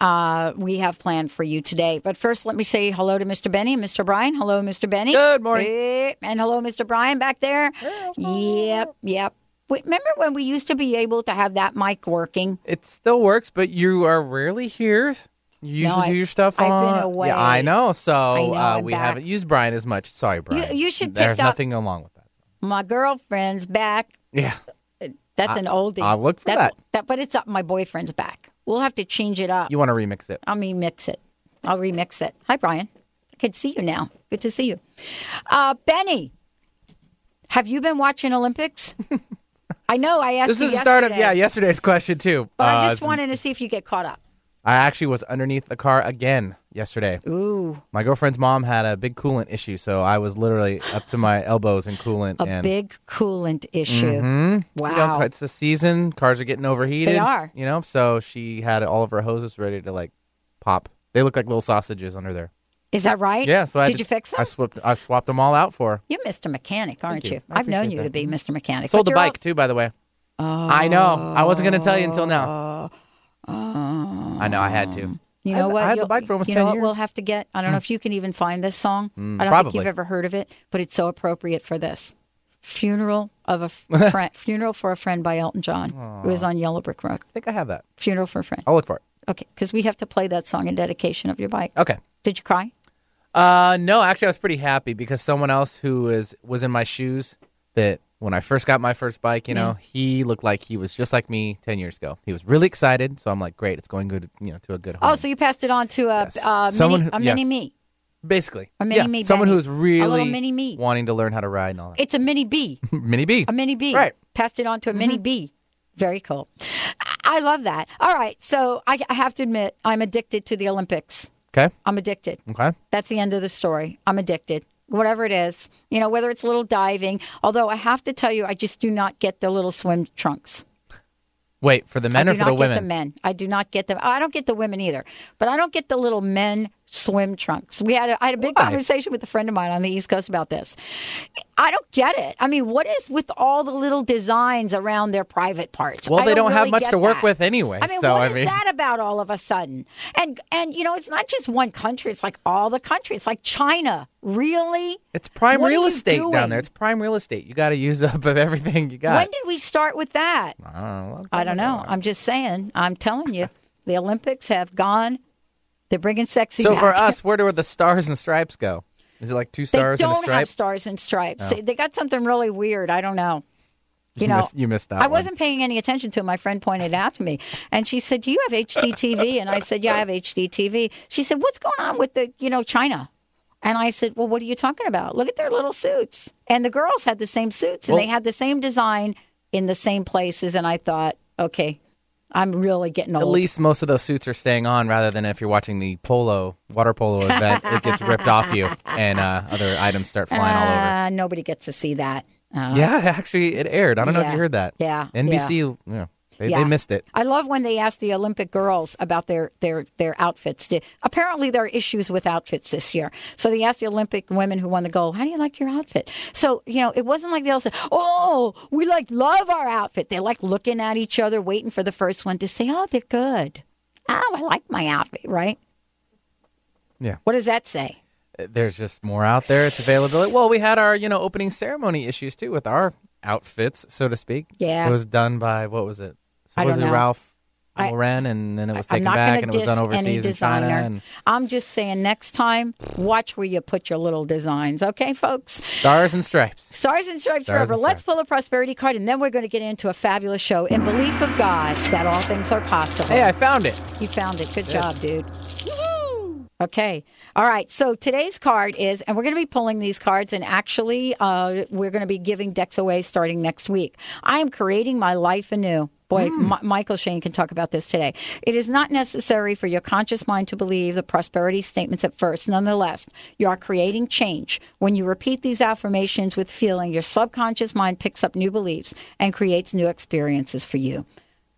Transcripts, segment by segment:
uh, we have planned for you today. But first, let me say hello to Mr. Benny and Mr. Brian. Hello, Mr. Benny. Good morning. And hello, Mr. Brian back there. Yep, yep. Remember when we used to be able to have that mic working? It still works, but you are rarely here. You usually No, do your stuff I've on. been away. Yeah, I know. So I know, uh, we back. haven't used Brian as much. Sorry, Brian. you should There's nothing along with that. My girlfriend's back. Yeah. That's an oldie. I'll look for That's, that. But it's up my boyfriend's back. We'll have to change it up. You want to remix it? I'll remix it. I'll remix it. Hi, Brian. I can see you now. Good to see you. Uh, Benny, have you been watching Olympics? I know I asked This is the start of yeah yesterday's question too. But I Uh, just wanted to see if you get caught up. I actually was underneath the car again yesterday. Ooh, My girlfriend's mom had a big coolant issue, so I was literally up to my elbows in coolant. a and big coolant issue. Mhm. Wow. You know, it's the season. Cars are getting overheated. They are. You know, so she had all of her hoses ready to like pop. They look like little sausages under there. Is that right? Yeah. So I did you fix them? I swapped. I swapped them all out for. You're Mr. Mechanic, aren't you. you? I I've known you to be Mr. Mechanic. Sold the bike too, by the way. Oh. I know. I wasn't going to tell you until now. I know. I had to. You I know had- what? I had You'll- bike for almost you know 10 what years. we'll have to get. I don't know if you can even find this song. I don't think probably. you've ever heard of it, but it's so appropriate for this. Funeral of a friend. Funeral for a friend by Elton John. It was on Yellow Brick Road. I think I have that. Funeral for a friend. I'll look for it. Okay, because we have to play that song in dedication of your bike. Okay. Did you cry? Uh, no, actually, I was pretty happy because someone else who is was in my shoes that when I first got my first bike, you know, he looked like he was just like me ten years ago. He was really excited, so I'm like, great, it's going good, you know, to a good home. Oh, so you passed it on to a, Yes. uh, Someone mini, who- a yeah. mini me. basically a mini yeah, me someone who's A really little mini me. wanting to learn how to ride and all that. It's a mini B. mini B. A mini B. Right. Mm-hmm. Passed it on to a mini B. Very cool. I- I love that. All right. So I, I have to admit, I'm addicted to the Olympics. Okay. I'm addicted. Okay. That's the end of the story. I'm addicted. Whatever it is, you know, whether it's a little diving. Although I have to tell you, I just do not get the little swim trunks. Wait for the men I or for the get women? the men. I do not get them. I don't get the women either. But I don't get the little men swim trunks. We had a, I had a big Why? conversation with a friend of mine on the East Coast about this. I don't get it. I mean, what is with all the little designs around their private parts? Well, I they don't have really much to work that. with anyway. I mean, so what I is mean, that about all of a sudden? And and you know, it's not just one country. It's like all the countries. It's like China. Really? it's prime What real estate doing? down there. It's prime real estate. You got to use up of everything you got. When did we start with that? I don't know. I don't know. I'm just saying. I'm telling you, the Olympics have gone. They're bringing sexy. So back. for us, where do the stars and stripes go? Is it like two stars and a don't? Oh. have stars and stripes. They- They got something really weird. I don't know. You You know, missed- you missed that I one. wasn't paying any attention to it. My friend pointed it out to me, and she said, "Do you have HDTV?" And I said, "Yeah, I have HDTV." She said, "What's going on with the, you know, China?" And I said, "Well, what are you talking about? Look at their little suits." And the girls had the same suits, and Well- they had the same design in the same places. And I thought, okay, I'm really getting At least most of those suits are staying on, rather than if you're watching the polo water polo event, it gets ripped off you and uh, other items start flying all over. Uh, nobody gets to see that. Uh, Yeah, actually, it aired. I don't know if you heard that. Yeah, NBC, yeah, they, Yeah. they missed it. I love when they ask the Olympic girls about their their their outfits. Apparently, there are issues with outfits this year. So they asked the Olympic women who won the gold, "How do you like your outfit?" So you know, it wasn't like they all said, "Oh, we like love our outfit." They're like looking at each other, waiting for the first one to say, "Oh, they're good." Oh, I like my outfit. Right? Yeah. What does that say? Uh, there's just more out there. It's availability. Well, we had our you know opening ceremony issues too with our outfits, so to speak. Yeah. It was done by what was it? I don't Supposedly know. Ralph I- Lauren, and then it was taken back and it was done overseas in China. And I'm just saying, next time, watch where you put your little designs, okay, folks? stars and stripes. Stars and stripes Stars forever. and Let's stripes. pull a prosperity card, and then we're going to get into a fabulous show in belief of God that all things are possible. Hey, I found it. You found it. Good job, dude. Okay. All right. So today's card is, and we're going to be pulling these cards, and actually, uh, we're going to be giving decks away starting next week. I am creating my life anew. Boy, hmm. Mi- Mychael Shane can talk about this today. It is not necessary for your conscious mind to believe the prosperity statements at first. Nonetheless, you are creating change. When you repeat these affirmations with feeling, your subconscious mind picks up new beliefs and creates new experiences for you.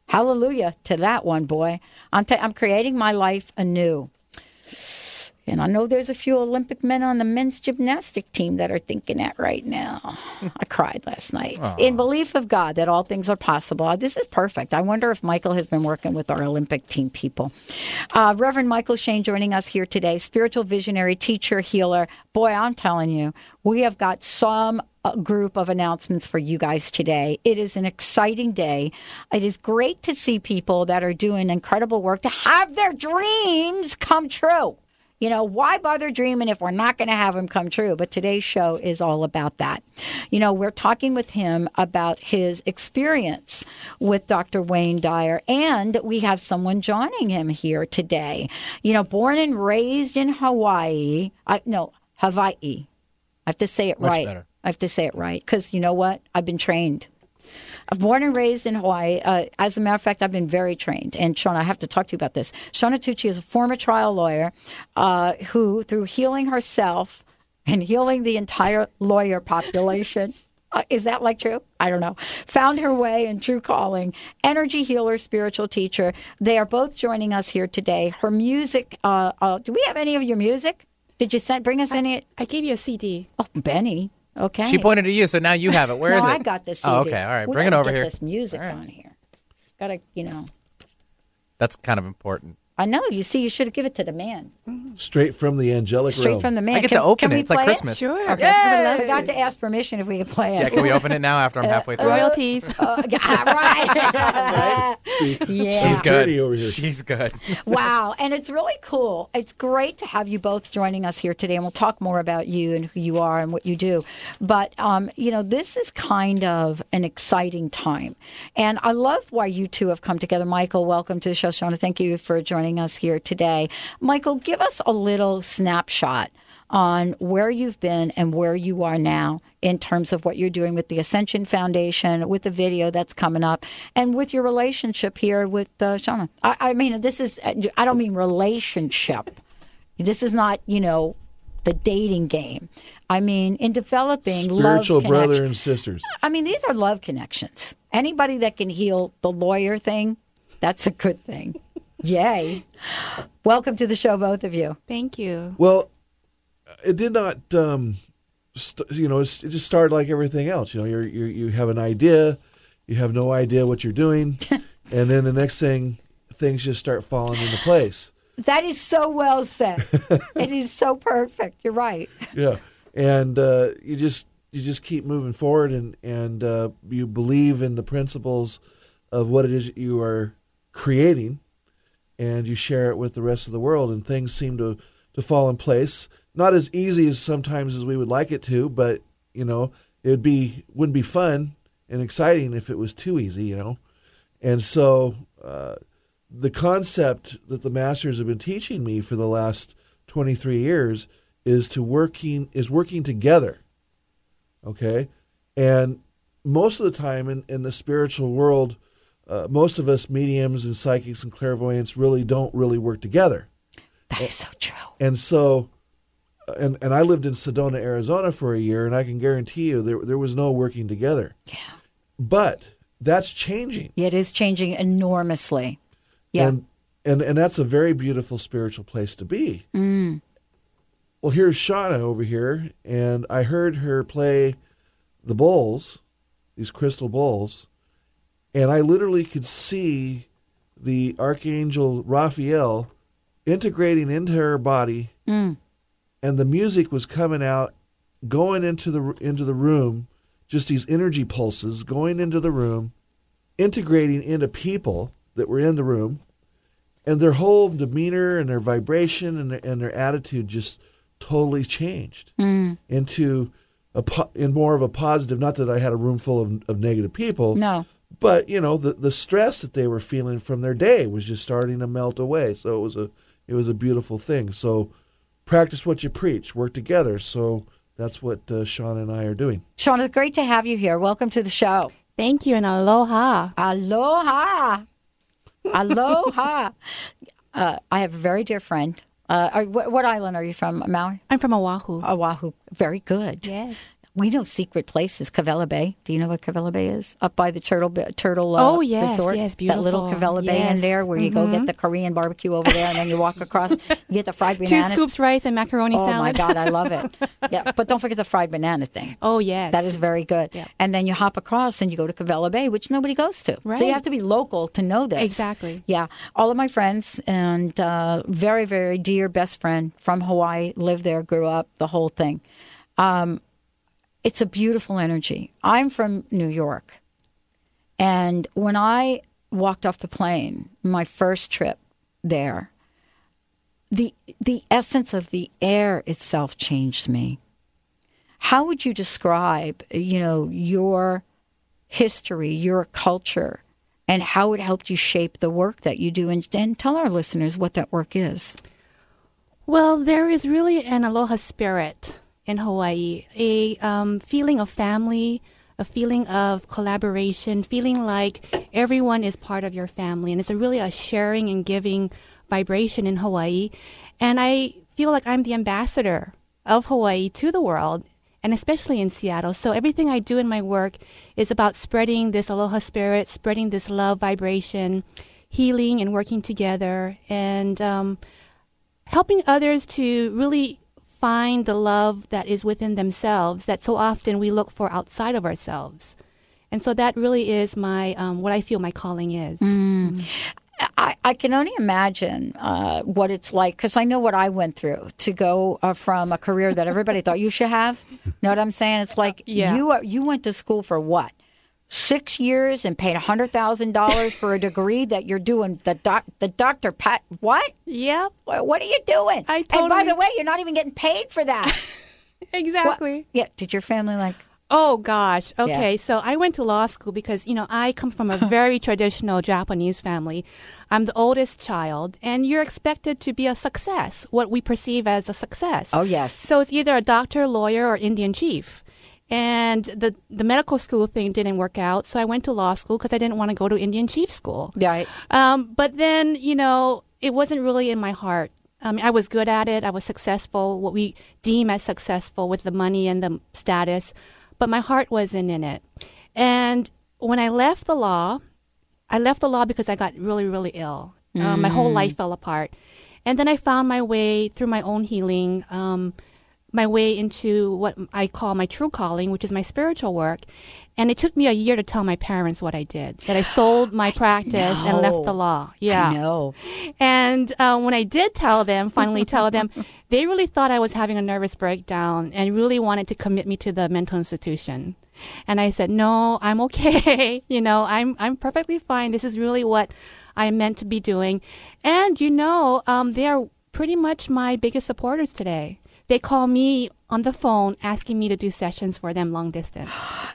Hallelujah to that one, boy. I'm, i I'm creating my life anew. And I know there's a few Olympic men on the men's gymnastic team that are thinking that right now. I cried last night. In belief of God that all things are possible. This is perfect. I wonder if Mychael has been working with our Olympic team people. Uh, Reverend Mychael Shane joining us here today, spiritual visionary, teacher, healer. Boy, I'm telling you, we have got some a group of announcements for you guys today. It is an exciting day. It is great to see people that are doing incredible work to have their dreams come true. You know, why bother dreaming if we're not going to have them come true? But today's show is all about that. You know, we're talking with him about his experience with Dr. Wayne Dyer, and we have someone joining him here today. You know, born and raised in Hawaii, I, no, Hawaii. I have to say it Much right. better. I have to say it right because you know what? I've been trained. I'm born and raised in Hawaii. Uh, as a matter of fact, I've been very trained. And Shaunna, I have to talk to you about this. Shaunna Touchi is a former trial lawyer uh, who, through healing herself and healing the entire lawyer population, uh, is that like true? I don't know. Found her way in true calling. Energy healer, spiritual teacher. They are both joining us here today. Her music. Uh, uh, do we have any of your music? Did you send bring us any? I gave you a CD. Oh, Benny. Okay. She pointed to you, so now you have it. Where no, is it? I got this. CD. Oh, okay. All right. We Bring it over get here. This music right. on here. Gotta, you know. That's kind of important. I know. You see, you should have given it to the man, Straight from the angelic straight realm. from the man. I get can, to open can we it. It's like play Christmas. Sure. Okay. I forgot to ask permission if we could play it. Yeah, can we open it now after I'm halfway through? Royalties. Uh, yeah, right. yeah. She's Attorney good. over here. She's good. Wow. And it's really cool. It's great to have you both joining us here today. And we'll talk more about you and who you are and what you do. But, um, you know, this is kind of an exciting time. And I love why you two have come together. Mychael, welcome to the show. Shaunna, thank you for joining us here today. Mychael, give us a little snapshot on where you've been and where you are now in terms of what you're doing with the Ascension Foundation, with the video that's coming up, and with your relationship here with uh, Shaunna. I, I mean, this is, I don't mean relationship. This is not, you know, the dating game. I mean, in developing Spiritual love brother and sisters. I mean, these are love connections. Anybody that can heal the lawyer thing, that's a good thing. Yay. Welcome to the show, both of you. Thank you. Well, it did not. Um, st- you know, it just started like everything else. You know, you're, you're you have an idea, you have no idea what you're doing, and then the next thing, things just start falling into place. That is so well said. it is so perfect. You're right. Yeah, and uh, you just you just keep moving forward, and and uh, you believe in the principles of what it is you are creating, and you share it with the rest of the world, and things seem to to fall in place. Not as easy as sometimes as we would like it to, but you know, it would be wouldn't be fun and exciting if it was too easy, you know. And so uh, the concept that the masters have been teaching me for the last 23 years is to working is working together. Okay? And most of the time in, in the spiritual world, uh, most of us mediums and psychics and clairvoyants really don't really work together. That is so true. And so, and and I lived in Sedona, Arizona for a year, and I can guarantee you there there was no working together. Yeah. But that's changing, It is changing enormously. Yeah. and and and that's a very beautiful spiritual place to be. Mm. Well, here's Shaunna over here, and I heard her play the bowls, these crystal bowls, and I literally could see the archangel Raphael integrating into her body, mm. and the music was coming out, going into the into the room, just these energy pulses going into the room, integrating into people that were in the room, and their whole demeanor and their vibration and their, and their attitude just totally changed mm. into a po- in more of a positive. Not that I had a room full of, of negative people, No. But you know the the stress that they were feeling from their day was just starting to melt away. So it was a it was a beautiful thing. So practice what you preach, work together. So that's what uh, Sean and I are doing. Sean, it's great to have you here. Welcome to the show. Thank you and aloha. Aloha. Aloha. uh, I have a very dear friend. Uh, are, what, what island are you from? Maui? I'm from Oahu. Oahu. Very good. Yes. We know secret places, Kawela Bay. Do you know what Kawela Bay is? Up by the Turtle Turtle uh, Oh, yes, Resort. yes, That little beautiful. Kawela Bay in Yes. Mm-hmm. there where you go get the Korean barbecue over there and then you walk across. You get the fried Two scoops rice and macaroni Oh salad. Oh my God, I love it. yeah, but don't forget the fried banana thing. oh yes. That is very good. Yeah. And then you hop across and you go to Kawela Bay, which nobody goes to. Right. So you have to be local to know this. Exactly. Yeah. All of my friends and uh, very, very dear best friend from Hawaii lived there, grew up, the whole thing. Um, it's a beautiful energy. I'm from New York. And when I walked off the plane, my first trip there, the the essence of the air itself changed me. How would you describe, you know, your history, your culture, and how it helped you shape the work that you do? And, and tell our listeners what that work is. Well, there is really an aloha spirit in Hawaii, a um, feeling of family, a feeling of collaboration, feeling like everyone is part of your family, and it's a really a sharing and giving vibration in Hawaii. And I feel like I'm the ambassador of Hawaii to the world, and especially in Seattle. So everything I do in my work is about spreading this aloha spirit, spreading this love vibration, healing and working together, and um, helping others to really find the love that is within themselves that so often we look for outside of ourselves. And so that really is my um, what I feel my calling is. I, I can only imagine uh, what it's like because I know what I went through to go uh, from a career that everybody thought you should have. Know what I'm saying? It's like Yeah. you are, you went to school for what? Six years and paid hundred thousand dollars for a degree that you're doing the doc the doctor Pat what Yep, What what are you doing? I And by the way, you're not even getting paid for that. What- exactly. Yeah. Did your family like? Oh gosh. Okay. So I went to law school because, you know, I come from a very traditional Japanese family. I'm the oldest child and you're expected to be a success, what we perceive as a success. Oh yes. So it's either a doctor, lawyer, or Indian chief. And the the medical school thing didn't work out, so I went to law school because I didn't want to go to Indian chief school. Right. Um, but then, you know, it wasn't really in my heart. I mean, I was good at it. I was successful, what we deem as successful with the money and the status, but my heart wasn't in it. And when I left the law, I left the law because I got really, really ill. Uh, my whole life fell apart. And then I found my way through my own healing, um, my way into what I call my true calling, which is my spiritual work. And it took me a year to tell my parents what I did, that I sold my practice and left the law. Yeah. I know. And uh, when I did tell them, finally tell them, they really thought I was having a nervous breakdown and really wanted to commit me to the mental institution. And I said, "No, I'm okay. you know, I'm I'm perfectly fine. This is really what I'm meant to be doing." And you know, um, they are pretty much my biggest supporters today. They call me on the phone asking me to do sessions for them long distance.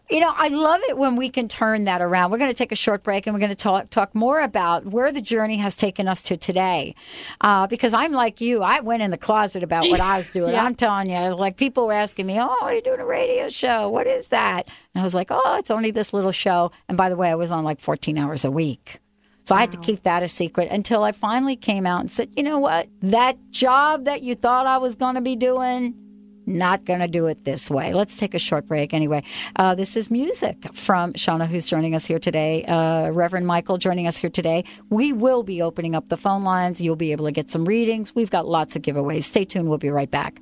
You know, I love it when we can turn that around. We're going to take a short break and we're going to talk talk more about where the journey has taken us to today. Uh, because I'm like you, I went in the closet about what I was doing. Yeah. I'm telling you, like people were asking me, "Oh, you're doing a radio show? What is that?" And I was like, "Oh, it's only this little show." And by the way, I was on like 14 hours a week. So I had to keep that a secret until I finally came out and said, "You know what? That job that you thought I was going to be doing, not going to do it this way. Let's take a short break anyway. Uh, this is music from Shaunna, who's joining us here today. Uh, Reverend Mychael joining us here today. We will be opening up the phone lines. You'll be able to get some readings. We've got lots of giveaways. Stay tuned. We'll be right back.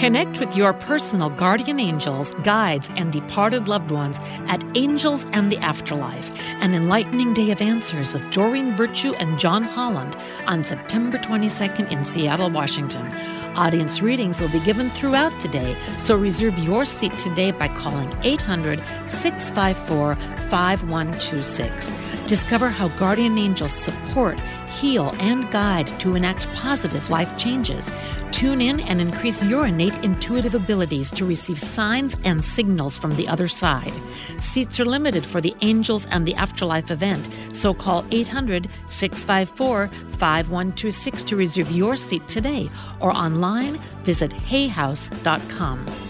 Connect with your personal guardian angels, guides, and departed loved ones at Angels and the Afterlife, an enlightening day of answers with Doreen Virtue and John Holland on September 22nd in Seattle, Washington. Audience readings will be given throughout the day, so reserve your seat today by calling 800 654 5126. Discover how guardian angels support, heal, and guide to enact positive life changes. Tune in and increase your innate intuitive abilities to receive signs and signals from the other side. Seats are limited for the Angels and the Afterlife event, so call 800 654 5126 to reserve your seat today or online visit hayhouse.com.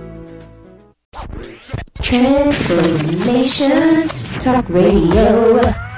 Transformation Talk Radio.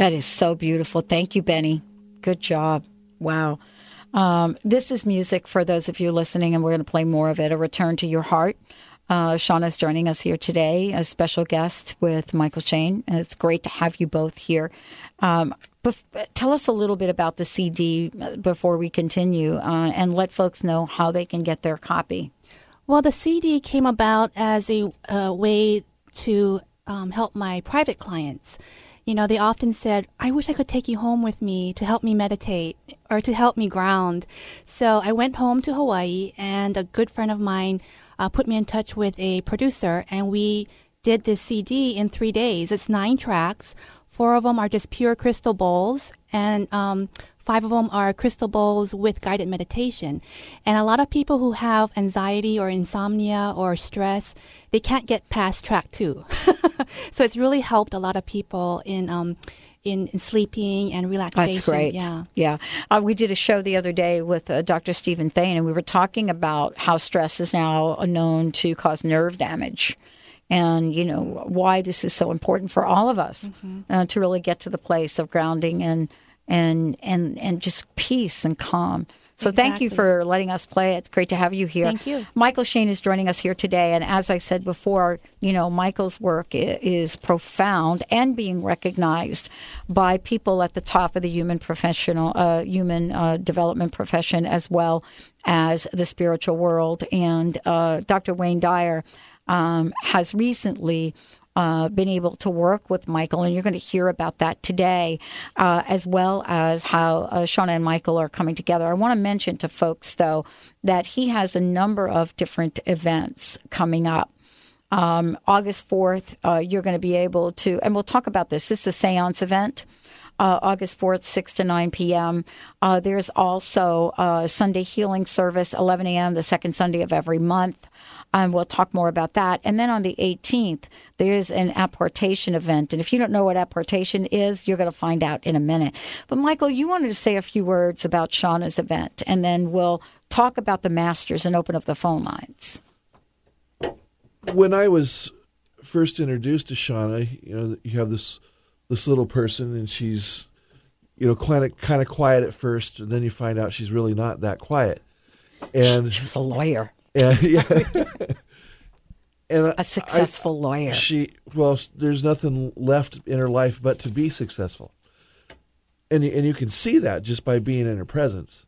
That is so beautiful. Thank you, Benny. Good job. Wow. Um, this is music for those of you listening, and we're going to play more of it. A Return to Your Heart. Uh, Shaunna's joining us here today, a special guest with Mychael Shane, and it's great to have you both here. Um, bef- tell us a little bit about the CD before we continue, uh, and let folks know how they can get their copy. Well, the CD came about as a, a way to um, help my private clients. You know, they often said, I wish I could take you home with me to help me meditate or to help me ground. So I went home to Hawaii, and a good friend of mine uh, put me in touch with a producer, and we did this CD in three days. It's nine tracks. Four of them are just pure crystal bowls, and um, five of them are crystal bowls with guided meditation. And a lot of people who have anxiety or insomnia or stress, they can't get past track two. so it's really helped a lot of people in um, in, in sleeping and relaxation. That's great. Yeah. Yeah. Uh, we did a show the other day with uh, Dr. Stephen Thane, and we were talking about how stress is now known to cause nerve damage. And, you know, why this is so important for all of us Mm-hmm. uh, to really get to the place of grounding and, and, and, and just peace and calm. So thank you for letting us play. It's great to have you here. Thank you. Mychael Shane is joining us here today, and as I said before, you know Mychael's work is profound and being recognized by people at the top of the human professional, uh, human uh, development profession, as well as the spiritual world. And uh, Dr. Wayne Dyer um, has recently uh, been able to work with Mychael, and you're going to hear about that today, uh, as well as how uh, Shaunna and Mychael are coming together. I want to mention to folks, though, that he has a number of different events coming up. Um, August 4th, uh, you're going to be able to, and we'll talk about this. This is a seance event. Uh, August 4th, 6 to 9 p.m. Uh, there's also a Sunday healing service, 11 a.m., the second Sunday of every month. And we'll talk more about that. And then on the 18th, there's an apportation event. And if you don't know what apportation is, you're going to find out in a minute. But Mychael, you wanted to say a few words about Shaunna's event, and then we'll talk about the masters and open up the phone lines. when I was first introduced to Shaunna, you know, you have this this little person, and she's, you know, kind of kind of quiet at first, and then you find out she's really not that quiet, and She's a lawyer, and yeah, and I- a successful lawyer. she well, there's nothing left in her life but to be successful, and you, and you can see that just by being in her presence.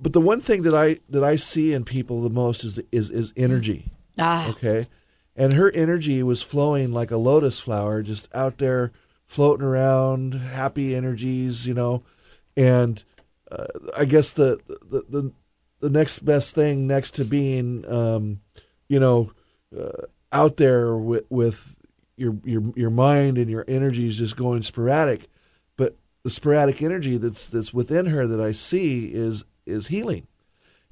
But the one thing that I that I see in people the most is is is energy. Ah, Okay. And her energy was flowing like a lotus flower, just out there floating around, happy energies, you know. And uh, I guess the, the the the next best thing next to being, um, you know, uh, out there with with your your your mind and your energies just going sporadic, but the sporadic energy that's that's within her that I see is is healing.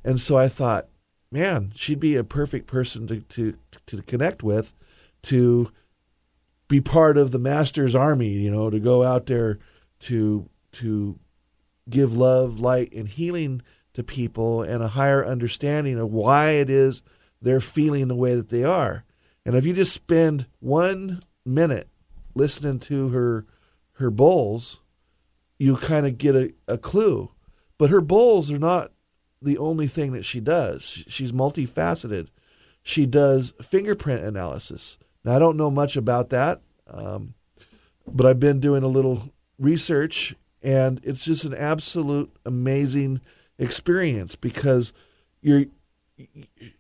And so I thought, man, she'd be a perfect person to, to, to connect with, to be part of the master's army, you know, to go out there to to give love, light, and healing to people and a higher understanding of why it is they're feeling the way that they are. And if you just spend one minute listening to her her bowls, you kind of get a, a clue. But her bowls are not the only thing that she does. She's multifaceted. She does fingerprint analysis. Now, I don't know much about that, um, but I've been doing a little research, and it's just an absolute amazing experience because you're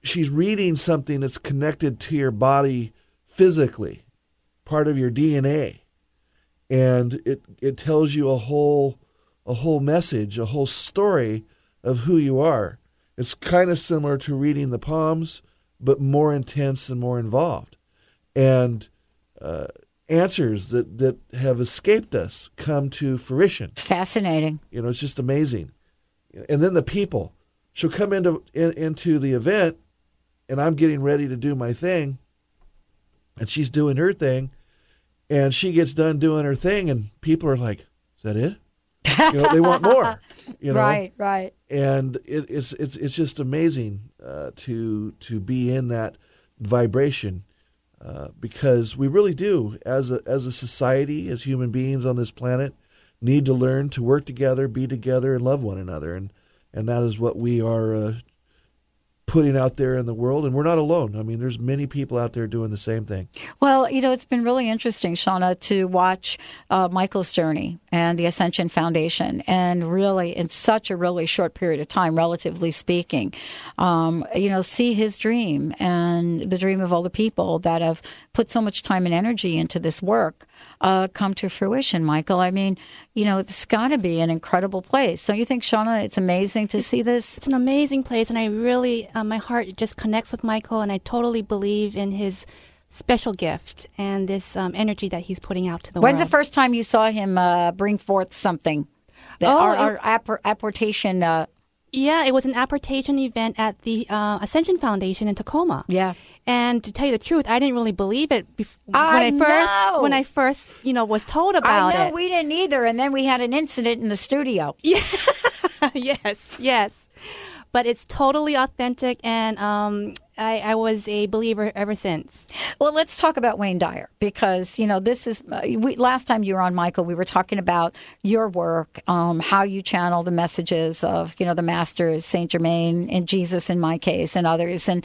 she's reading something that's connected to your body physically, part of your DNA, and it it tells you a whole a whole message, a whole story of who you are. It's kind of similar to reading the palms, but more intense and more involved. And uh, answers that, that have escaped us come to fruition. it's fascinating. You know, it's just amazing. And then the people. She'll come into in, into the event, and I'm getting ready to do my thing, and she's doing her thing, and she gets done doing her thing, and people are like, "Is that it?" You know, they want more. You know, Right, right. and it, it's it's it's just amazing uh, to to be in that vibration uh, because we really do as a as a society as human beings on this planet need to learn to work together, be together, and love one another, and and that is what we are uh, putting out there in the world. And we're not alone. I mean, there's many people out there doing the same thing. Well, you know, it's been really interesting, Shaunna, to watch uh, Mychael's journey and the Ascension Foundation, and really, in such a really short period of time, relatively speaking, um, you know, see his dream and the dream of all the people that have put so much time and energy into this work uh, come to fruition. Mychael, I mean, you know, it's got to be an incredible place. Don't you think, Shaunna? It's amazing to see this. It's an amazing place, and I really, uh, my heart just connects with Mychael, and I totally believe in his special gift and this um, energy that he's putting out to the When's world. When's the first time you saw him uh, bring forth something? That Oh, our, our appor- apportation. Uh, Yeah, it was an apportation event at the uh, Ascension Foundation in Tacoma. yeah. And to tell you the truth, I didn't really believe it bef- I when I first know. when I first you know was told about I know it. we didn't either, and then we had an incident in the studio. yes, yes. But it's totally authentic, and um, I, I was a believer ever since. Well, let's talk about Wayne Dyer because you know this is uh, we, last time you were on, Mychael. We were talking about your work, um, how you channel the messages of you know the masters, Saint Germain, and Jesus in my case, and others, and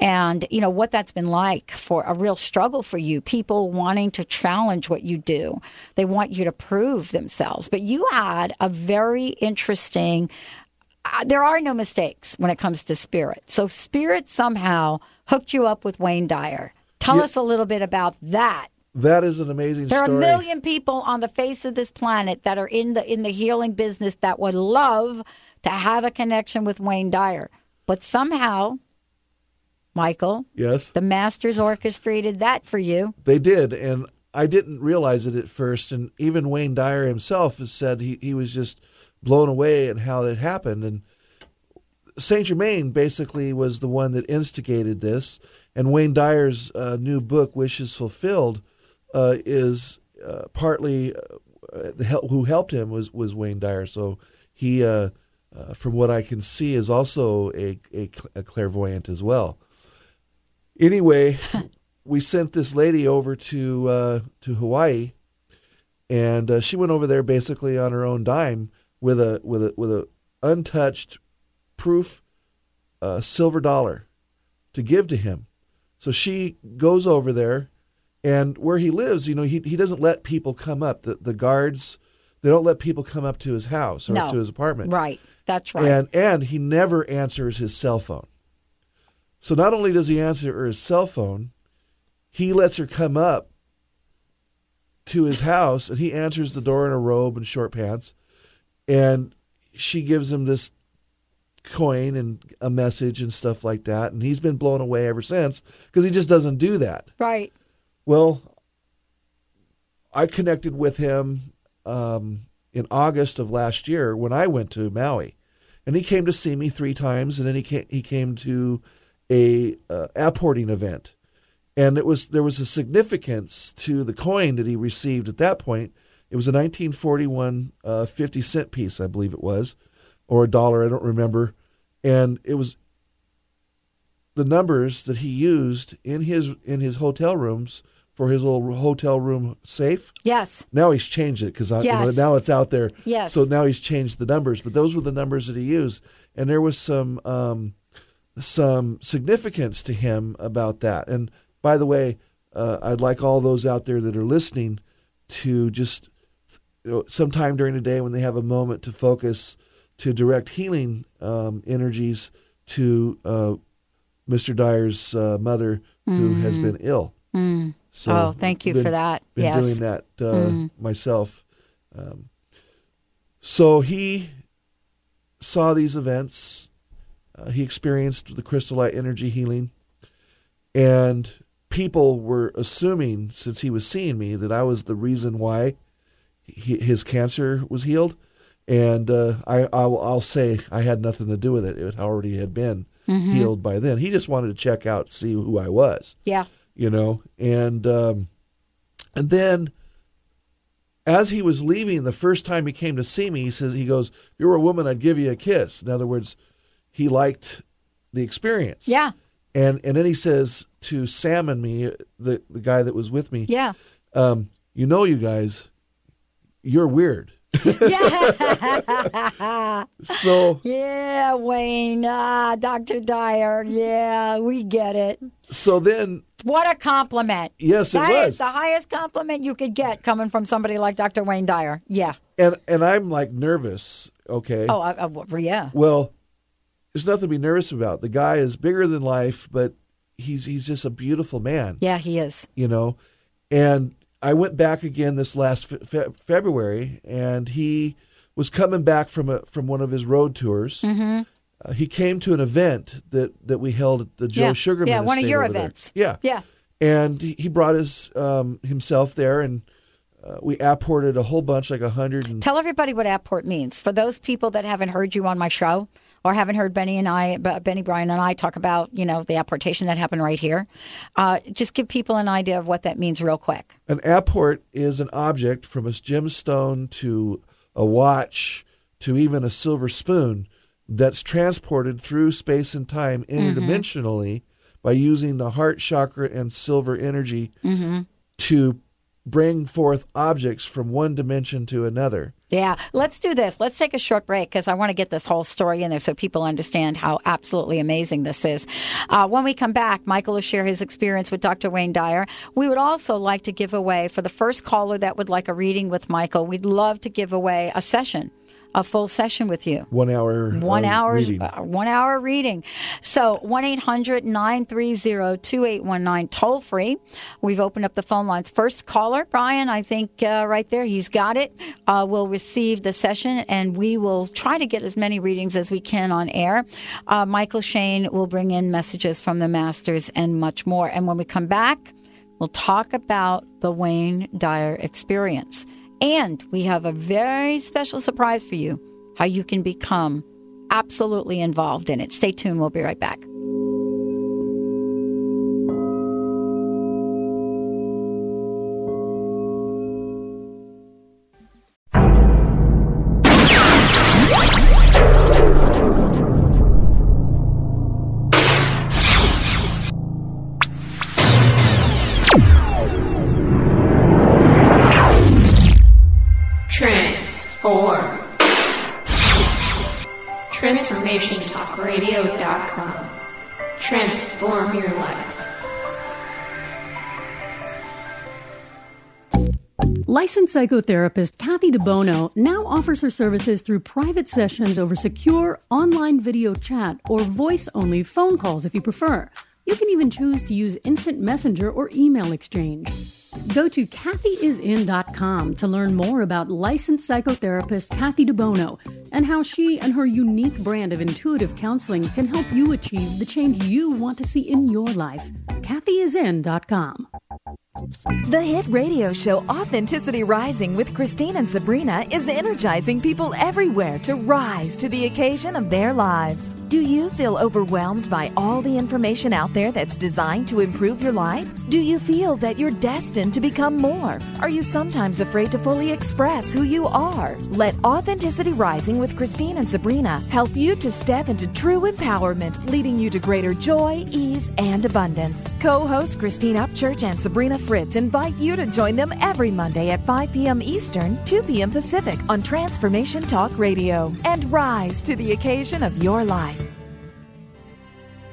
and you know what that's been like for a real struggle for you. People wanting to challenge what you do, they want you to prove themselves. But you had a very interesting there are no mistakes when it comes to spirit. So spirit somehow hooked you up with Wayne Dyer. Tell Yeah. us a little bit about that. That is an amazing story. There are a million people on the face of this planet that are in the in the healing business that would love to have a connection with Wayne Dyer. But somehow, Mychael, yes, the masters orchestrated that for you. they did, and I didn't realize it at first. And even Wayne Dyer himself has said he, he was just blown away and how it happened. And Saint Germain basically was the one that instigated this. And Wayne Dyer's uh, new book, Wishes Fulfilled, uh, is uh, partly uh, the hel- who helped him was was Wayne Dyer. So he, uh, uh, from what I can see, is also a, a, a clairvoyant as well. Anyway, we sent this lady over to uh, to Hawaii, and uh, she went over there basically on her own dime with a with a with a untouched proof uh, silver dollar to give to him. So she goes over there, and where he lives, you know, he he doesn't let people come up. The the guards they don't let people come up to his house or No. to his apartment. Right. That's right. And and he never answers his cell phone. So not only does he answer her his cell phone, he lets her come up to his house and he answers the door in a robe and short pants and she gives him this coin and a message and stuff like that and he's been blown away ever since because he just doesn't do that. right. Well, I connected with him um, in August of last year when I went to Maui, and he came to see me three times, and then he came, he came to a uh, apporting event, and it was there was a significance to the coin that he received at that point. It was a 1941 uh, 50 cent piece, I believe it was, or a dollar, I don't remember, and it was the numbers that he used in his in his hotel rooms for his little hotel room safe. Yes. Now he's changed it because Yes. now it's out there. Yes. So now he's changed the numbers, but those were the numbers that he used, and there was some um, some significance to him about that. And by the way, uh, I'd like all those out there that are listening to just you know, sometime during the day when they have a moment to focus to direct healing um, energies to uh, Mr. Dyer's uh, mother who has been ill. So Oh, thank you been- for that. Been Yes. doing that uh, myself. Um, so he saw these events. Uh, he experienced the crystal light energy healing, and people were assuming, since he was seeing me, that I was the reason why he, his cancer was healed. And uh, I, I'll, I'll say I had nothing to do with it. It already had been healed by then. He just wanted to check out, see who I was Yeah. you know and um, and then as he was leaving the first time he came to see me he says he goes if you were a woman i'd give you a kiss in other words he liked the experience Yeah. and and then he says to sam and me the the guy that was with me Yeah. um, you know you guys you're weird Yeah. so yeah, Wayne. Ah, Dr. Dyer. Yeah, we get it. so then What a compliment. yes it That is was the highest compliment you could get coming from somebody like Dr. Wayne Dyer. Yeah. and and i'm like nervous okay Oh, I, I, yeah. Well, there's nothing to be nervous about. The guy is bigger than life, but he's he's just a beautiful man, Yeah, he is. you know. And I went back again this last fe- fe- February, and he was coming back from a from one of his road tours. Mm-hmm. Uh, he came to an event that that we held at the Joe Yeah. Sugarman. Yeah, one of your over there. events. Yeah, Yeah. and he he brought his um, himself there, and uh, we apported a whole bunch, like a hundred and Tell everybody what apport means. For those people that haven't heard you on my show or haven't heard Benny and I, Benny Bryan and I talk about, you know, the apportation that happened right here, uh, just give people an idea of what that means real quick. An apport is an object from a gemstone to a watch to even a silver spoon that's transported through space and time interdimensionally by using the heart chakra and silver energy Mm-hmm. to bring forth objects from one dimension to another. Yeah, let's do this. Let's take a short break because I want to get this whole story in there so people understand how absolutely amazing this is. Uh, when we come back, Mychael will share his experience with Dr. Wayne Dyer. We would also like to give away for the first caller that would like a reading with Mychael. We'd love to give away a session. A full session with you. One hour. One uh, hour, reading. uh, one hour reading. So one 2819 toll free. We've opened up the phone lines. First caller, Brian, I think uh, right there, he's got it. Uh, will receive the session, and we will try to get as many readings as we can on air. Uh, Mychael Shane will bring in messages from the masters and much more. And when we come back, we'll talk about the Wayne Dyer experience. And we have a very special surprise for you how you can become absolutely involved in it. Stay tuned. We'll be right back. Transform your life. Licensed psychotherapist Kathy DeBono now offers her services through private sessions over secure online video chat or voice only phone calls if you prefer. You can even choose to use instant messenger or email exchange. Go to kathyisin.com to learn more about licensed psychotherapist Kathy DeBono and how she and her unique brand of intuitive counseling can help you achieve the change you want to see in your life. kathyisin.com. The hit radio show Authenticity Rising with Christine and Sabrina is energizing people everywhere to rise to the occasion of their lives. Do you feel overwhelmed by all the information out there that's designed to improve your life? Do you feel that you're destined to become more? Are you sometimes afraid to fully express who you are? Let Authenticity Rising with Christine and Sabrina help you to step into true empowerment, leading you to greater joy, ease, and abundance. Co host Christine Upchurch and Sabrina Fritz invite you to join them every Monday at 5 p.m. Eastern, 2 p.m. Pacific on Transformation Talk Radio and rise to the occasion of your life.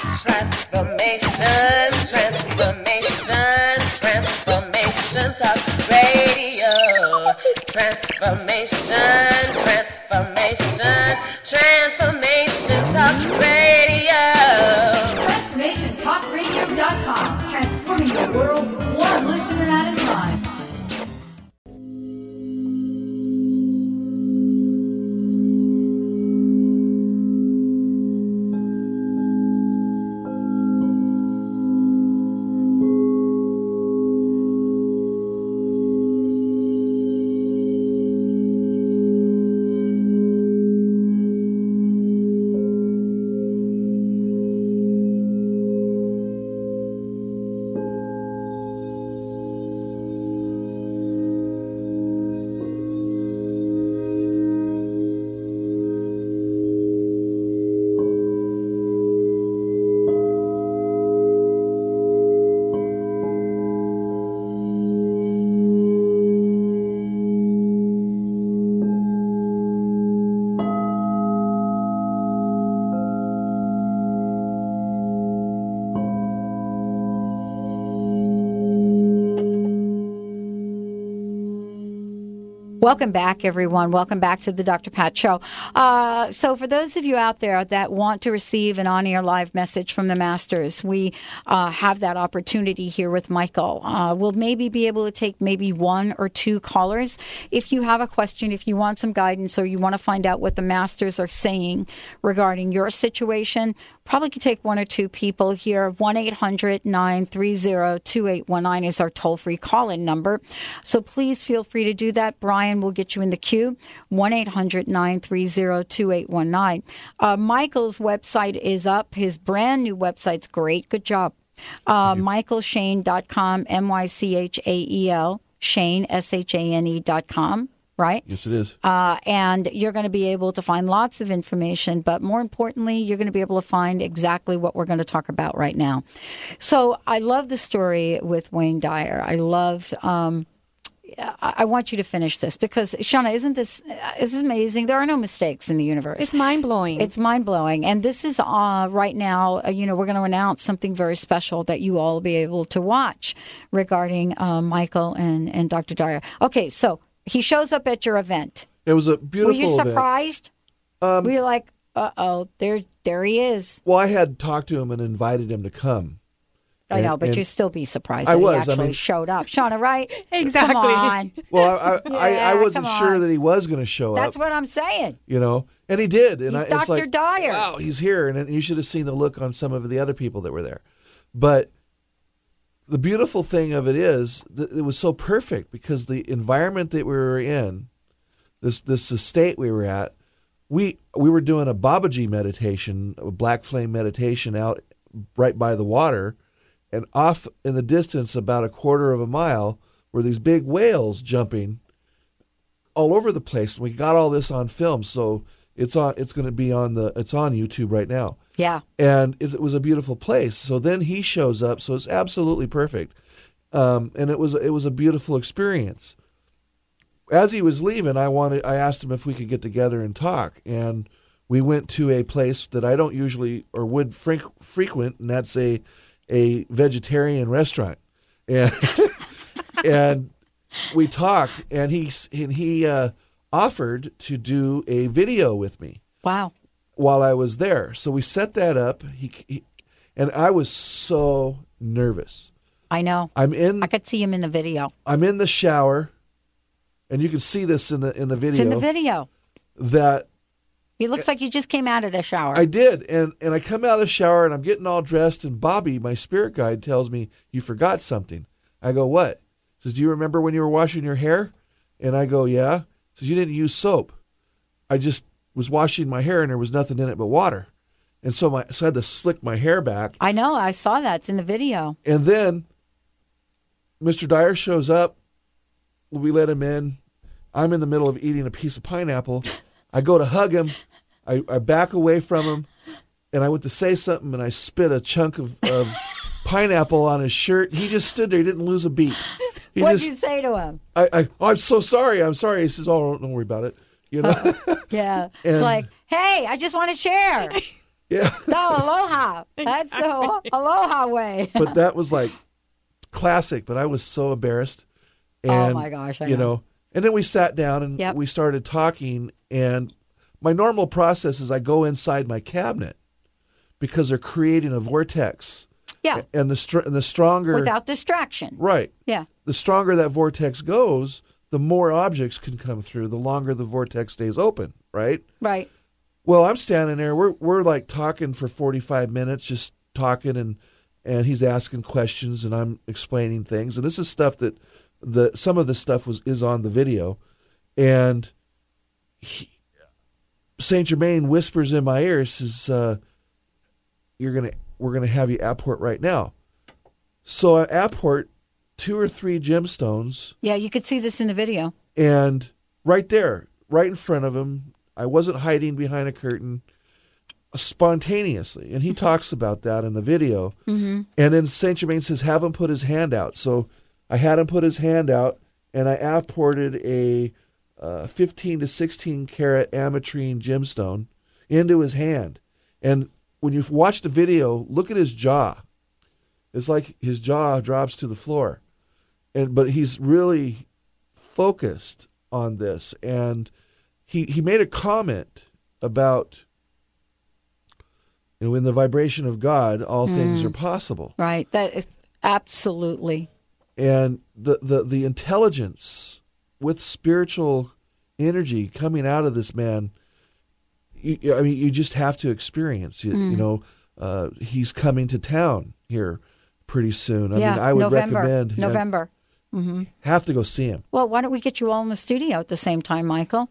Transformation, transformation, transformation, talk radio. Transformation, transformation, transformation, talk radio. TransformationTalkRadio.com, transforming the world Welcome back, everyone. Welcome back to the Dr. Pat Show. Uh, so, for those of you out there that want to receive an on air live message from the Masters, we uh, have that opportunity here with Mychael. Uh, we'll maybe be able to take maybe one or two callers. If you have a question, if you want some guidance, or you want to find out what the Masters are saying regarding your situation, probably could take one or two people here. 1 800 930 2819 is our toll free call in number. So, please feel free to do that. Brian will get you in the queue. 1 800 930 2819. Uh, Mychael's website is up. His brand new website's great. Good job. Uh, MychaelShane.com, M Y C H A E L, Shane, S H A N E dot com, right? Yes, it is. Uh, and you're going to be able to find lots of information, but more importantly, you're going to be able to find exactly what we're going to talk about right now. So I love the story with Wayne Dyer. I love. Um, I I want you to finish this because Shaunna, isn't this this is amazing? There are no mistakes in the universe. It's mind blowing. It's mind blowing, and this is uh, right now. Uh, you know, we're going to announce something very special that you all will be able to watch regarding uh, Mychael and and Dr. Dyer. Okay, so he shows up at your event. It was a beautiful. Were you surprised? Um, Were you like, uh oh, there there he is? Well, I had talked to him and invited him to come. I And- know, but and- you'd still be surprised I that was, he I actually mean- showed up. Shaunna, right? Exactly. Come on. Well, I, I, I, Yeah, I wasn't sure that he was going to show That's up. That's what I'm saying. you know, and he did. And He's I, it's Dr. like, Dyer. Wow, he's here, and, and you should have seen the look on some of the other people that were there. But the beautiful thing of it is that it was so perfect because the environment that we were in, this this estate we were at, we we were doing a Babaji meditation, a black flame meditation out right by the water, and off in the distance about a quarter of a mile were these big whales jumping all over the place. And we got all this on film, so it's on. It's going to be on the. It's on YouTube right now, Yeah. and it, it was a beautiful place. So then he shows up, so it's absolutely perfect, um, and it was it was a beautiful experience. As he was leaving, I wanted. I asked him if we could get together and talk, and we went to a place that I don't usually or would fre- frequent, and that's a a vegetarian restaurant, and and we talked, and he and he uh, offered to do a video with me. Wow. While I was there, so we set that up. He, he and I was so nervous. I know. I'm in. I could see him in the video. I'm in the shower, and you can see this in the in the video. It's in the video. That He looks like he just came out of the shower. I did, and and I come out of the shower and I'm getting all dressed, and Bobby, my spirit guide, tells me you forgot something. I go, what? He says, do you remember when you were washing your hair? And I go, yeah. He says you didn't use soap. I just was washing my hair and there was nothing in it but water, and so my so I had to slick my hair back. I know. I saw that. It's in the video. And then Mr. Dyer shows up. We let him in. I'm in the middle of eating a piece of pineapple. I go to hug him. I, I back away from him. And I went to say something and I spit a chunk of, of pineapple on his shirt. He just stood there. He didn't lose a beat. He What'd just, you say to him? I, I, oh, I'm so sorry. I'm sorry. He says, Oh, don't worry about it. You know? Oh, yeah. it's like, hey, I just want to share. yeah. No, oh, aloha. That's the aloha way. but that was like classic. But I was so embarrassed. Oh, And, my gosh, I you know. know. And then we sat down and Yep. we started talking. And my normal process is I go inside my cabinet because they're creating a vortex. Yeah. And the str- and the stronger Without distraction. right, Yeah. the stronger that vortex goes, the more objects can come through. The longer the vortex stays open. Right. Right. Well, I'm standing there. We're we're like talking for 45 minutes, just talking, and and he's asking questions, and I'm explaining things. And this is stuff that the some of this stuff was is on the video, and he, Saint Germain whispers in my ear, says, uh, "You're gonna we're gonna have you apport right now." So I apport two or three gemstones Yeah, you could see this in the video. and right there, right in front of him, I wasn't hiding behind a curtain spontaneously. And he talks about that in the video. Mhm. And then Saint Germain says, have him put his hand out. So I had him put his hand out and I apported a uh, 15 to 16 carat ametrine gemstone into his hand. And when you watch the video, look at his jaw. It's like his jaw drops to the floor. And but he's really focused on this, and he he made a comment about you know in the vibration of God, all things Mm. are possible, Right. That is absolutely. and the the the intelligence with spiritual energy coming out of this man. You, you- I mean, you just have to experience. You, you Mm. know, uh, he's coming to town here pretty soon. I yeah. mean, I would November. recommend you November. hmm have to go see him. Well, why don't we get you all in the studio at the same time, Mychael?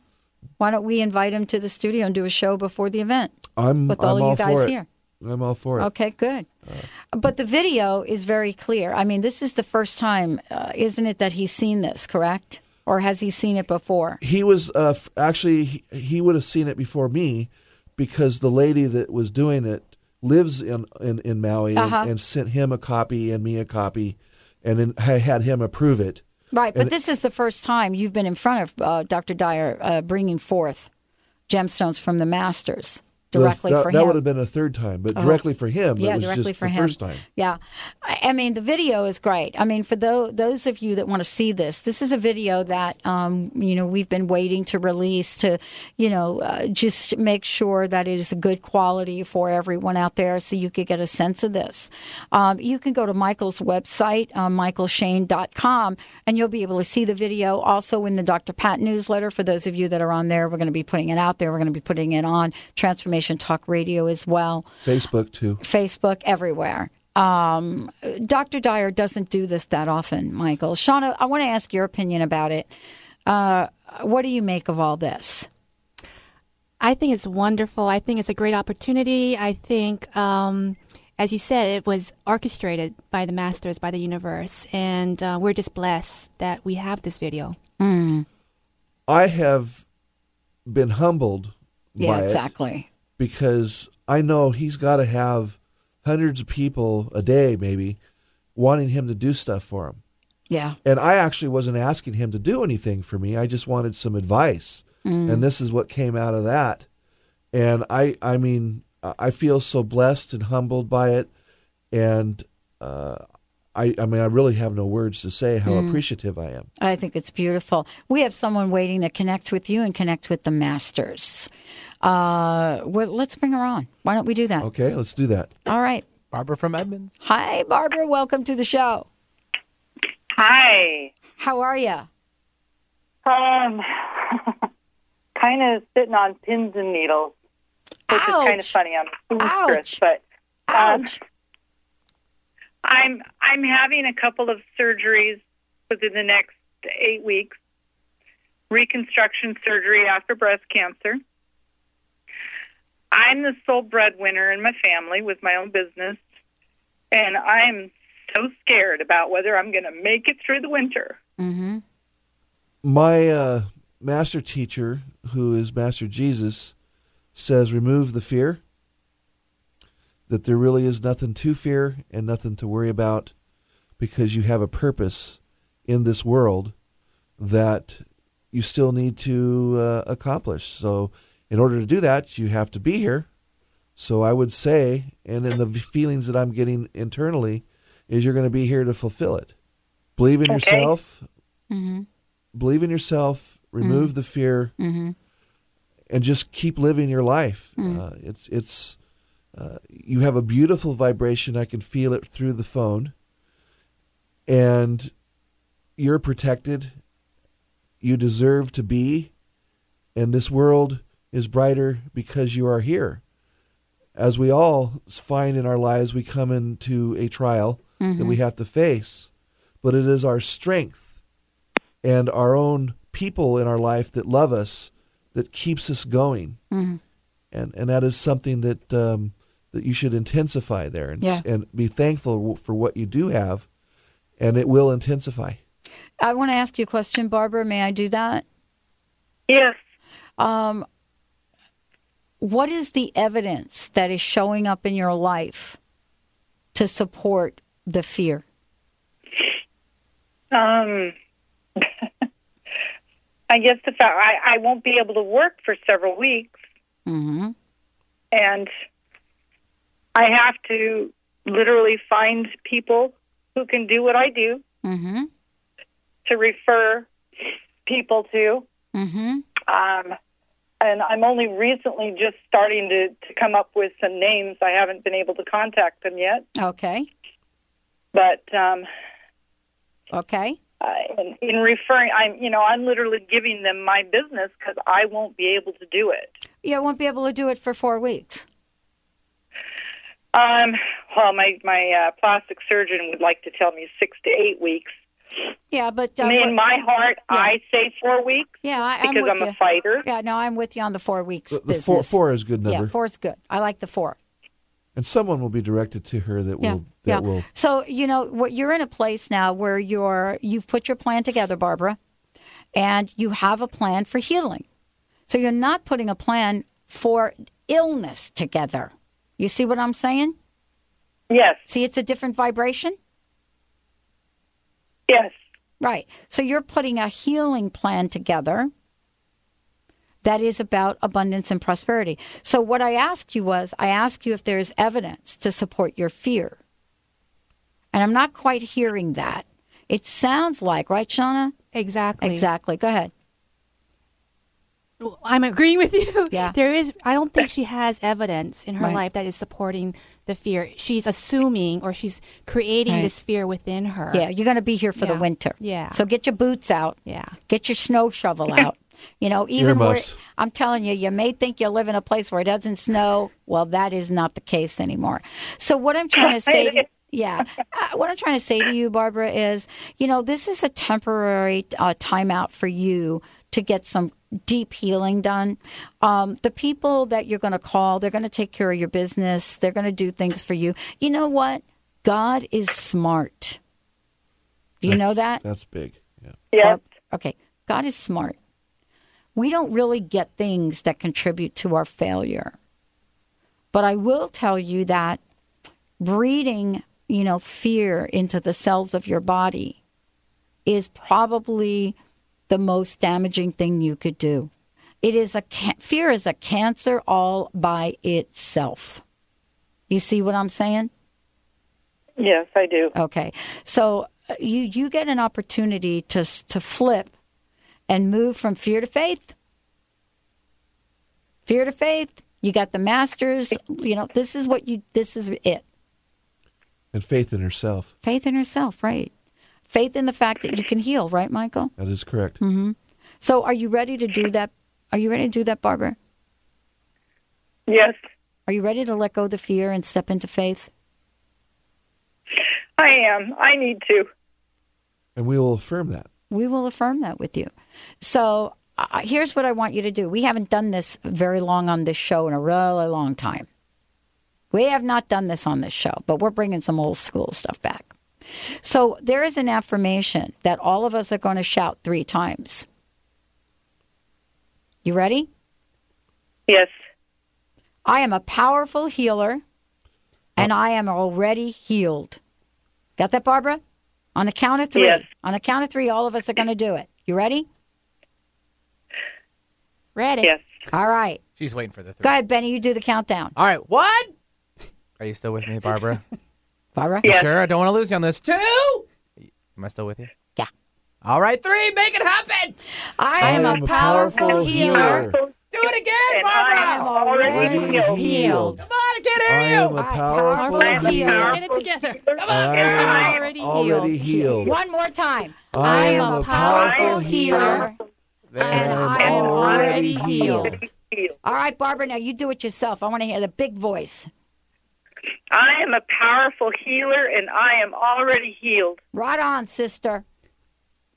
Why don't we invite him to the studio and do a show before the event? I'm With I'm all you guys here. I'm all for it. Okay, good. but the video is very clear. I mean, this is the first time, uh, isn't it, that he's seen this, correct? Or has he seen it before? He was uh, actually he, would have seen it before me because the lady that was doing it lives in in, in Maui and- Uh-huh. and, sent him a copy and me a copy, and then I had him approve it. Right, but And- this is the first time you've been in front of uh, Dr. Dyer uh, bringing forth gemstones from the masters directly that, for that him. would have been a third time, but Oh. directly for him, Yeah, directly just for the him. first time. Yeah, I, I mean the video is great. I mean for those those of you that want to see this, this is a video that um, you know we've been waiting to release to you know uh, just make sure that it is a good quality for everyone out there, so you could get a sense of this. Um, you can go to Mychael's website, uh, mychaelshane.com, and you'll be able to see the video. Also in the Dr. Pat newsletter, for those of you that are on there, we're going to be putting it out there. We're going to be putting it on Transformation Talk Radio as well. Facebook too. Facebook, everywhere. Um, Dr. Dyer doesn't do this that often, Mychael. Shaunna, I want to ask your opinion about it. Uh, what do you make of all this? I think it's wonderful. I think it's a great opportunity. I think, um, as you said, it was orchestrated by the masters, by the universe, and uh, we're just blessed that we have this video. I have been humbled Yeah, by it exactly. Because I know he's got to have hundreds of people a day, maybe, wanting him to do stuff for him. Yeah. And I actually wasn't asking him to do anything for me. I just wanted some advice. Mm. And this is what came out of that. And I I mean, I feel so blessed and humbled by it. And uh, I I mean, I really have no words to say how Mm. appreciative I am. I think it's beautiful. We have someone waiting to connect with you and connect with the masters. Uh, well, let's bring her on. Why don't we do that? Okay, let's do that. All right. Barbara from Edmonds. Hi, Barbara. Welcome to the show. Hi. How are you? Um, kind of sitting on pins and needles, which is kind of funny. I'm seamstress, but um, I'm I'm having a couple of surgeries within the next eight weeks. Reconstruction surgery after breast cancer. I'm the sole breadwinner in my family with my own business, and I'm so scared about whether I'm going to make it through the winter. Mm-hmm. My uh, master teacher, who is Master Jesus, says remove the fear. That there really is nothing to fear and nothing to worry about because you have a purpose in this world that you still need to uh, accomplish. So, in order to do that, you have to be here. So, I would say, and in the feelings that I'm getting internally, is you're going to be here to fulfill it. Believe in Okay. yourself, Mm-hmm. believe in yourself, remove the fear, Mm-hmm. and just keep living your life. Mm. Uh, it's it's uh, you have a beautiful vibration. I can feel it through the phone, and you're protected. You deserve to be, and this world is brighter because you are here. As we all find in our lives, we come into a trial that Mhm. we have to face, but it is our strength and our own people in our life that love us that keeps us going, Mhm. and and that is something that um, that you should intensify there and Yeah. and be thankful for what you do have, and it will intensify. I want to ask you a question, Barbara. May I do that? Yes. Um, what is the evidence that is showing up in your life to support the fear? Um, I guess the fact I, I won't be able to work for several weeks, Mm-hmm. and I have to literally find people who can do what I do Mm-hmm. to refer people to. Mm-hmm. Um, and I'm only recently just starting to, to come up with some names. I haven't been able to contact them yet, Okay. but um, Okay. uh, in, in referring, I'm you know I'm literally giving them my business because I won't be able to do it. You won't be able to do it for four weeks. Um, well, my my uh, plastic surgeon would like to tell me six to eight weeks. Yeah, but uh, I mean, in what- my heart, Yeah. I say four weeks. Yeah, I, I'm because with I'm you. a fighter. Yeah, no, I'm with you on the four weeks The, the business. four, four is a good number. Yeah, four's good. I like the four. And someone will be directed to her that Yeah, will that yeah. will So you know what you're in a place now where you're you've put your plan together, Barbara, and you have a plan for healing. So you're not putting a plan for illness together. You see what I'm saying? Yes. See, it's a different vibration. Yes. Right. So you're putting a healing plan together that is about abundance and prosperity. So what I asked you was I asked you if there's evidence to support your fear. And I'm not quite hearing that. It sounds like, right, Shaunna? Exactly. Exactly. Go ahead. I'm agreeing with you. Yeah. There is I don't think she has evidence in her Right. life that is supporting the fear. She's assuming or she's creating Right. this fear within her. Yeah, you're going to be here for the winter. Yeah. So get your boots out. Yeah. Get your snow shovel out. You know, even where I'm telling you, you may think you live in a place where it doesn't snow. Well, that is not the case anymore. So what I'm trying to say, to, yeah, uh, what I'm trying to say to you, Barbara, is you know this is a temporary uh, timeout for you to get some deep healing done. Um, the people that you're going to call, they're going to take care of your business. They're going to do things for you. You know what? God is smart. Do you know that? that's big. Yeah. Yes. Okay, God is smart. We don't really get things that contribute to our failure. But I will tell you that breeding, you know, fear into the cells of your body is probably the most damaging thing you could do. It is a ca- fear is a cancer all by itself. You see what I'm saying? Yes, I do. Okay. So uh, you you get an opportunity to to flip and move from fear to faith. Fear to faith. You got the masters. You know this is what you. This is it. And faith in herself. Faith in herself, right? Faith in the fact that you can heal, right, Mychael? That is correct. Mm-hmm. So are you ready to do that? Are you ready to do that, Barbara? Yes, Are you ready to let go of the fear and step into faith? I am. I need to. And we will affirm that. We will affirm that with you. So uh, here's what I want you to do. We haven't done this very long on this show in a really long time. We have not done this on this show, but we're bringing some old school stuff back. So there is an affirmation that all of us are going to shout three times. You ready? Yes. I am a powerful healer and I am already healed. Got that, Barbara? On the count of three. Yes. On the count of three, all of us are going to do it. You ready? Ready. Yes. All right. She's waiting for the three. Go ahead, Benny. You do the countdown. All right, what? Are you still with me, Barbara? Barbara? Yes. sure? I don't want to lose you on this. Two. Am I still with you? Yeah. All right, three. Make it happen. I am a powerful healer. Do it again, And I am Barbara. already healed. healed. Come on, I can't I hear am a powerful powerful healer. healer. Get it together. And I am Already already healed. One more time. I am a powerful healer. There. And I am And already healed. already healed. All right, Barbara, now you do it yourself. I want to hear the big voice. I am a powerful healer, and I am already healed. Right on, sister.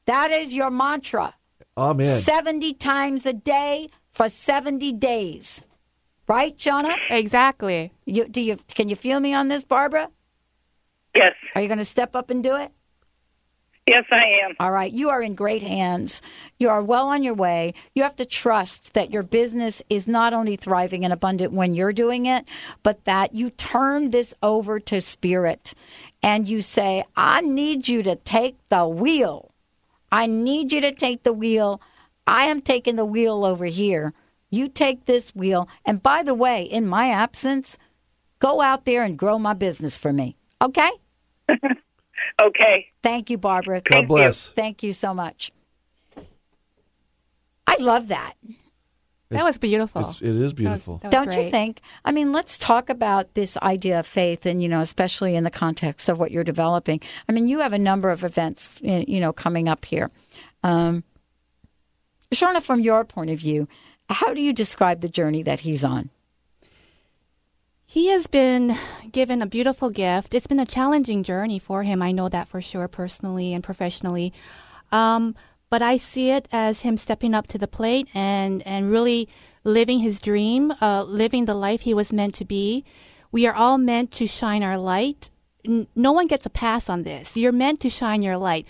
That is your mantra. Amen. 70 times a day for 70 days. Right, Shaunna? Exactly. You, do you can you feel me on this, Barbara? Yes. Are you going to step up and do it? Yes, I am. All right, you are in great hands. You are well on your way. You have to trust that your business is not only thriving and abundant when you're doing it, but that you turn this over to spirit and you say, I need you to take the wheel. I need you to take the wheel. I am taking the wheel over here. You take this wheel. And by the way, in my absence, go out there and grow my business for me. Okay? Okay. Thank you, Barbara. God bless. Thank you so much. I love that. That was beautiful. It's, it is beautiful. That was Don't you think? I mean, let's talk about this idea of faith, and you know, especially in the context of what you're developing. I mean, you have a number of events, you know, coming up here. Um, Shaunna, from your point of view, how do you describe the journey that he's on? He has been given a beautiful gift. It's been a challenging journey for him. I know that for sure, personally and professionally. Um, but I see it as him stepping up to the plate and, and really living his dream, uh, living the life he was meant to be. We are all meant to shine our light. N- no one gets a pass on this. You're meant to shine your light.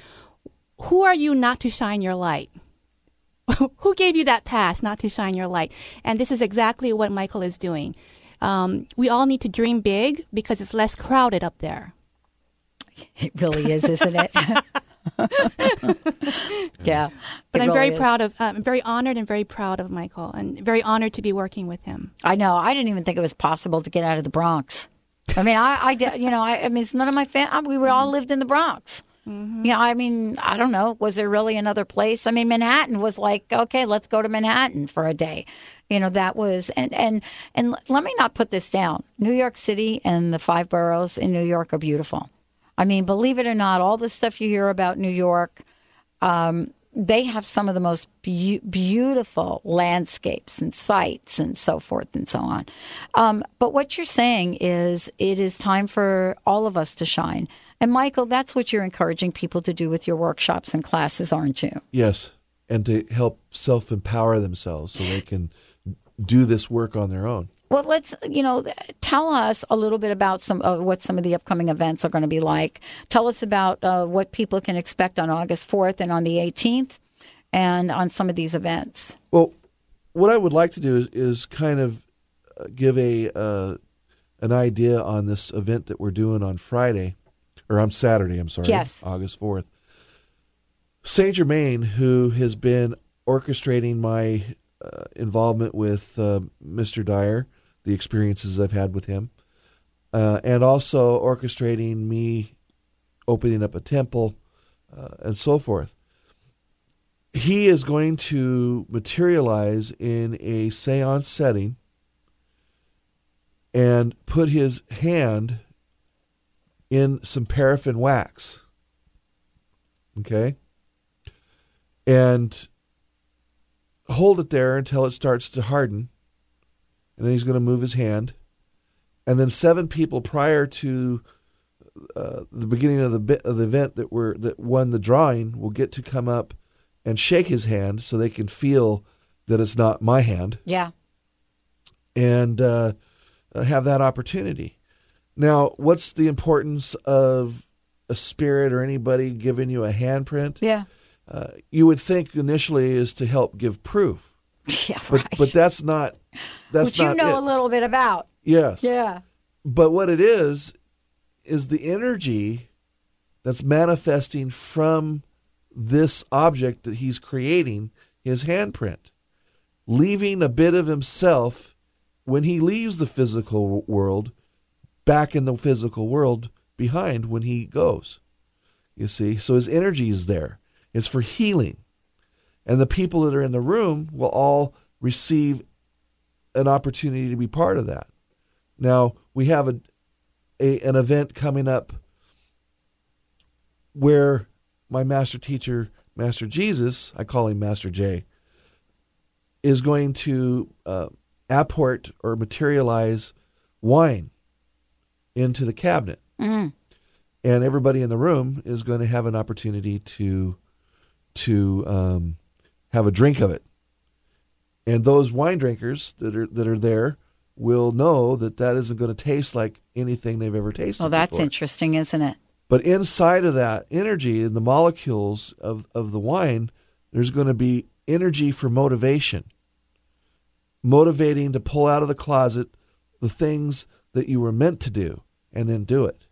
Who are you not to shine your light? Who gave you that pass not to shine your light? And this is exactly what Mychael is doing. Um, we all need to dream big because it's less crowded up there. It really is, isn't it? yeah. But I'm very is. proud of, I'm very honored and very proud of Mychael and very honored to be working with him. I know. I didn't even think it was possible to get out of the Bronx. I mean, I, I did, you know, I, I mean, it's none of my family. We were all lived in the Bronx. Yeah, I mean, I don't know. Was there really another place? I mean, Manhattan was like, okay, let's go to Manhattan for a day. You know, that was, and and and let me not put this down. New York City and the five boroughs in New York are beautiful. I mean, believe it or not, all the stuff you hear about New York, um, they have some of the most beau- beautiful landscapes and sights and so forth and so on. Um, but what you're saying is it is time for all of us to shine. And Mychael, that's what you're encouraging people to do with your workshops and classes, aren't you? Yes, and to help self empower themselves so they can do this work on their own. Well, let's you know tell us a little bit about some of what some of the upcoming events are going to be like. Tell us about uh, what people can expect on August fourth and on the eighteenth, and on some of these events. Well, what I would like to do is, is kind of uh, give a uh, an idea on this event that we're doing on Friday, or on Saturday. I'm sorry, Yes. August fourth. Saint Germain, who has been orchestrating my uh, involvement with uh, Mr. Dyer, the experiences I've had with him, uh, and also orchestrating me opening up a temple uh, and so forth he is going to materialize in a seance setting and put his hand in some paraffin wax. Okay? And hold it there until it starts to harden. And then he's going to move his hand. And then seven people prior to uh, the beginning of the bit of the event that were that won the drawing will get to come up and shake his hand so they can feel that it's not my hand Yeah. and uh, uh, have that opportunity. Now, what's the importance of a spirit or anybody giving you a handprint? Yeah. Uh, you would think initially is to help give proof. Yeah, but, But that's not. That's Which you know it. a little bit about. Yes. Yeah. But what it is, is the energy that's manifesting from this object that he's creating, his handprint, leaving a bit of himself when he leaves the physical world back in the physical world behind when he goes. You see? So his energy is there. It's for healing. And the people that are in the room will all receive an opportunity to be part of that. Now, we have a, a an event coming up where my master teacher, Master Jesus, I call him Master J, is going to uh, apport or materialize wine into the cabinet. Mm. And everybody in the room is going to have an opportunity to to um, have a drink of it. And those wine drinkers that are that are there will know that that isn't going to taste like anything they've ever tasted. Well, that's before. interesting, isn't it? But inside of that energy in the molecules of, of the wine, there's going to be energy for motivation, motivating to pull out of the closet the things that you were meant to do and then do it.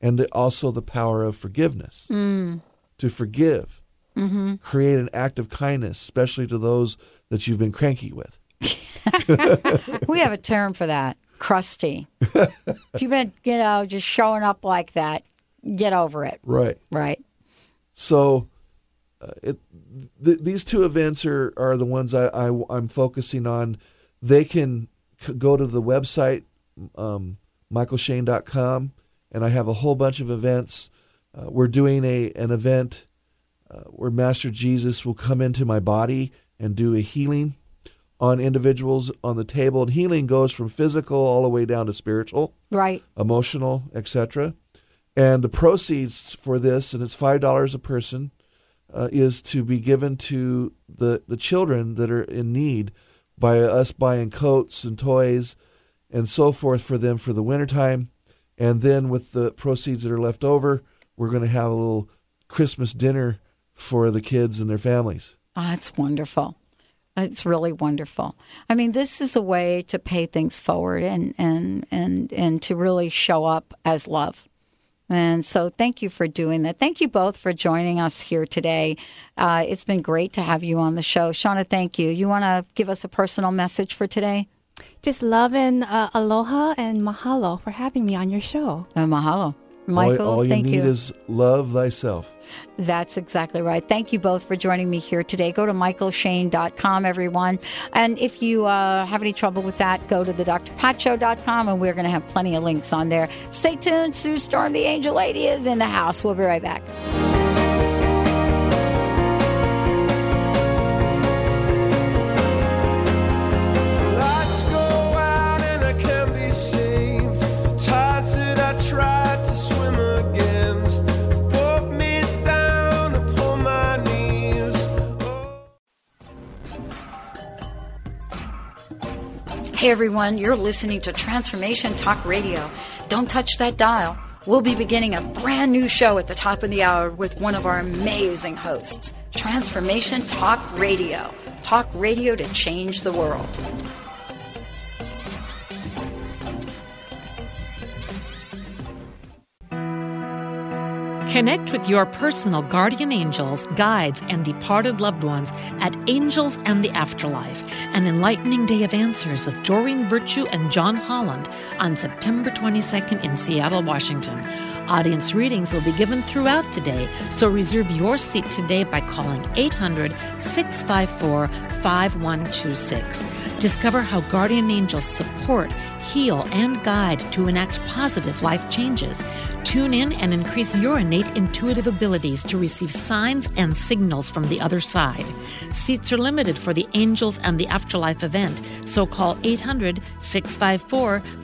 And also the power of forgiveness Mm. To forgive, hmm create an act of kindness, especially to those that you've been cranky with. we have a term for that crusty. you've been, you know, just showing up like that, get over it. Right. Right. So uh, it, th- these two events are, are the ones I, I, am focusing on. They can c- go to the website, um, mychaelshane.com, and I have a whole bunch of events. Uh, we're doing a an event uh, where Master Jesus will come into my body and do a healing on individuals on the table. And healing goes from physical all the way down to spiritual, right, emotional, etc. And the proceeds for this, and it's five dollars a person, uh, is to be given to the the children that are in need by us buying coats and toys and so forth for them for the wintertime. And then with the proceeds that are left over, we're going to have a little Christmas dinner for the kids and their families. Oh, that's wonderful. It's really wonderful. I mean, this is a way to pay things forward and and and and to really show up as love. And so, thank you for doing that. Thank you both for joining us here today. Uh, it's been great to have you on the show, Shaunna. Thank you. You want to give us a personal message for today? Just love and uh, aloha and mahalo for having me on your show. Uh, mahalo. Mychael, all, all you thank need you. is love thyself. That's exactly right. Thank you both for joining me here today. Go to mychaelshane.com, everyone. And if you uh, have any trouble with that, go to the drpatshow.com, and we're going to have plenty of links on there. Stay tuned. Sue Storm, the Angel Lady, is in the house. We'll be right back. Hey everyone, you're listening to Transformation Talk Radio. Don't touch that dial. We'll be beginning a brand new show at the top of the hour with one of our amazing hosts. Transformation Talk Radio. Talk radio to change the world. Connect with your personal guardian angels, guides, and departed loved ones at Angels and the Afterlife, an enlightening day of answers with Doreen Virtue and John Holland on September 22nd in Seattle, Washington. Audience readings will be given throughout the day, so reserve your seat today by calling 800 654 5126. Discover how guardian angels support, heal, and guide to enact positive life changes. Tune in and increase your innate intuitive abilities to receive signs and signals from the other side. Seats are limited for the Angels and the Afterlife event, so call 800 654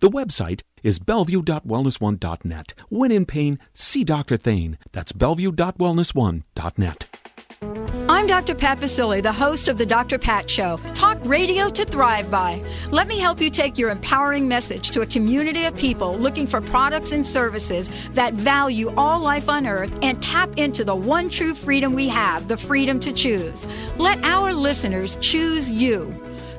The website is bellevue.wellness1.net. When in pain, see Dr. Thane. That's bellevue.wellness1.net. I'm Dr. Pat Baccili, the host of the Dr. Pat Show. Talk radio to thrive by. Let me help you take your empowering message to a community of people looking for products and services that value all life on earth and tap into the one true freedom we have the freedom to choose. Let our listeners choose you.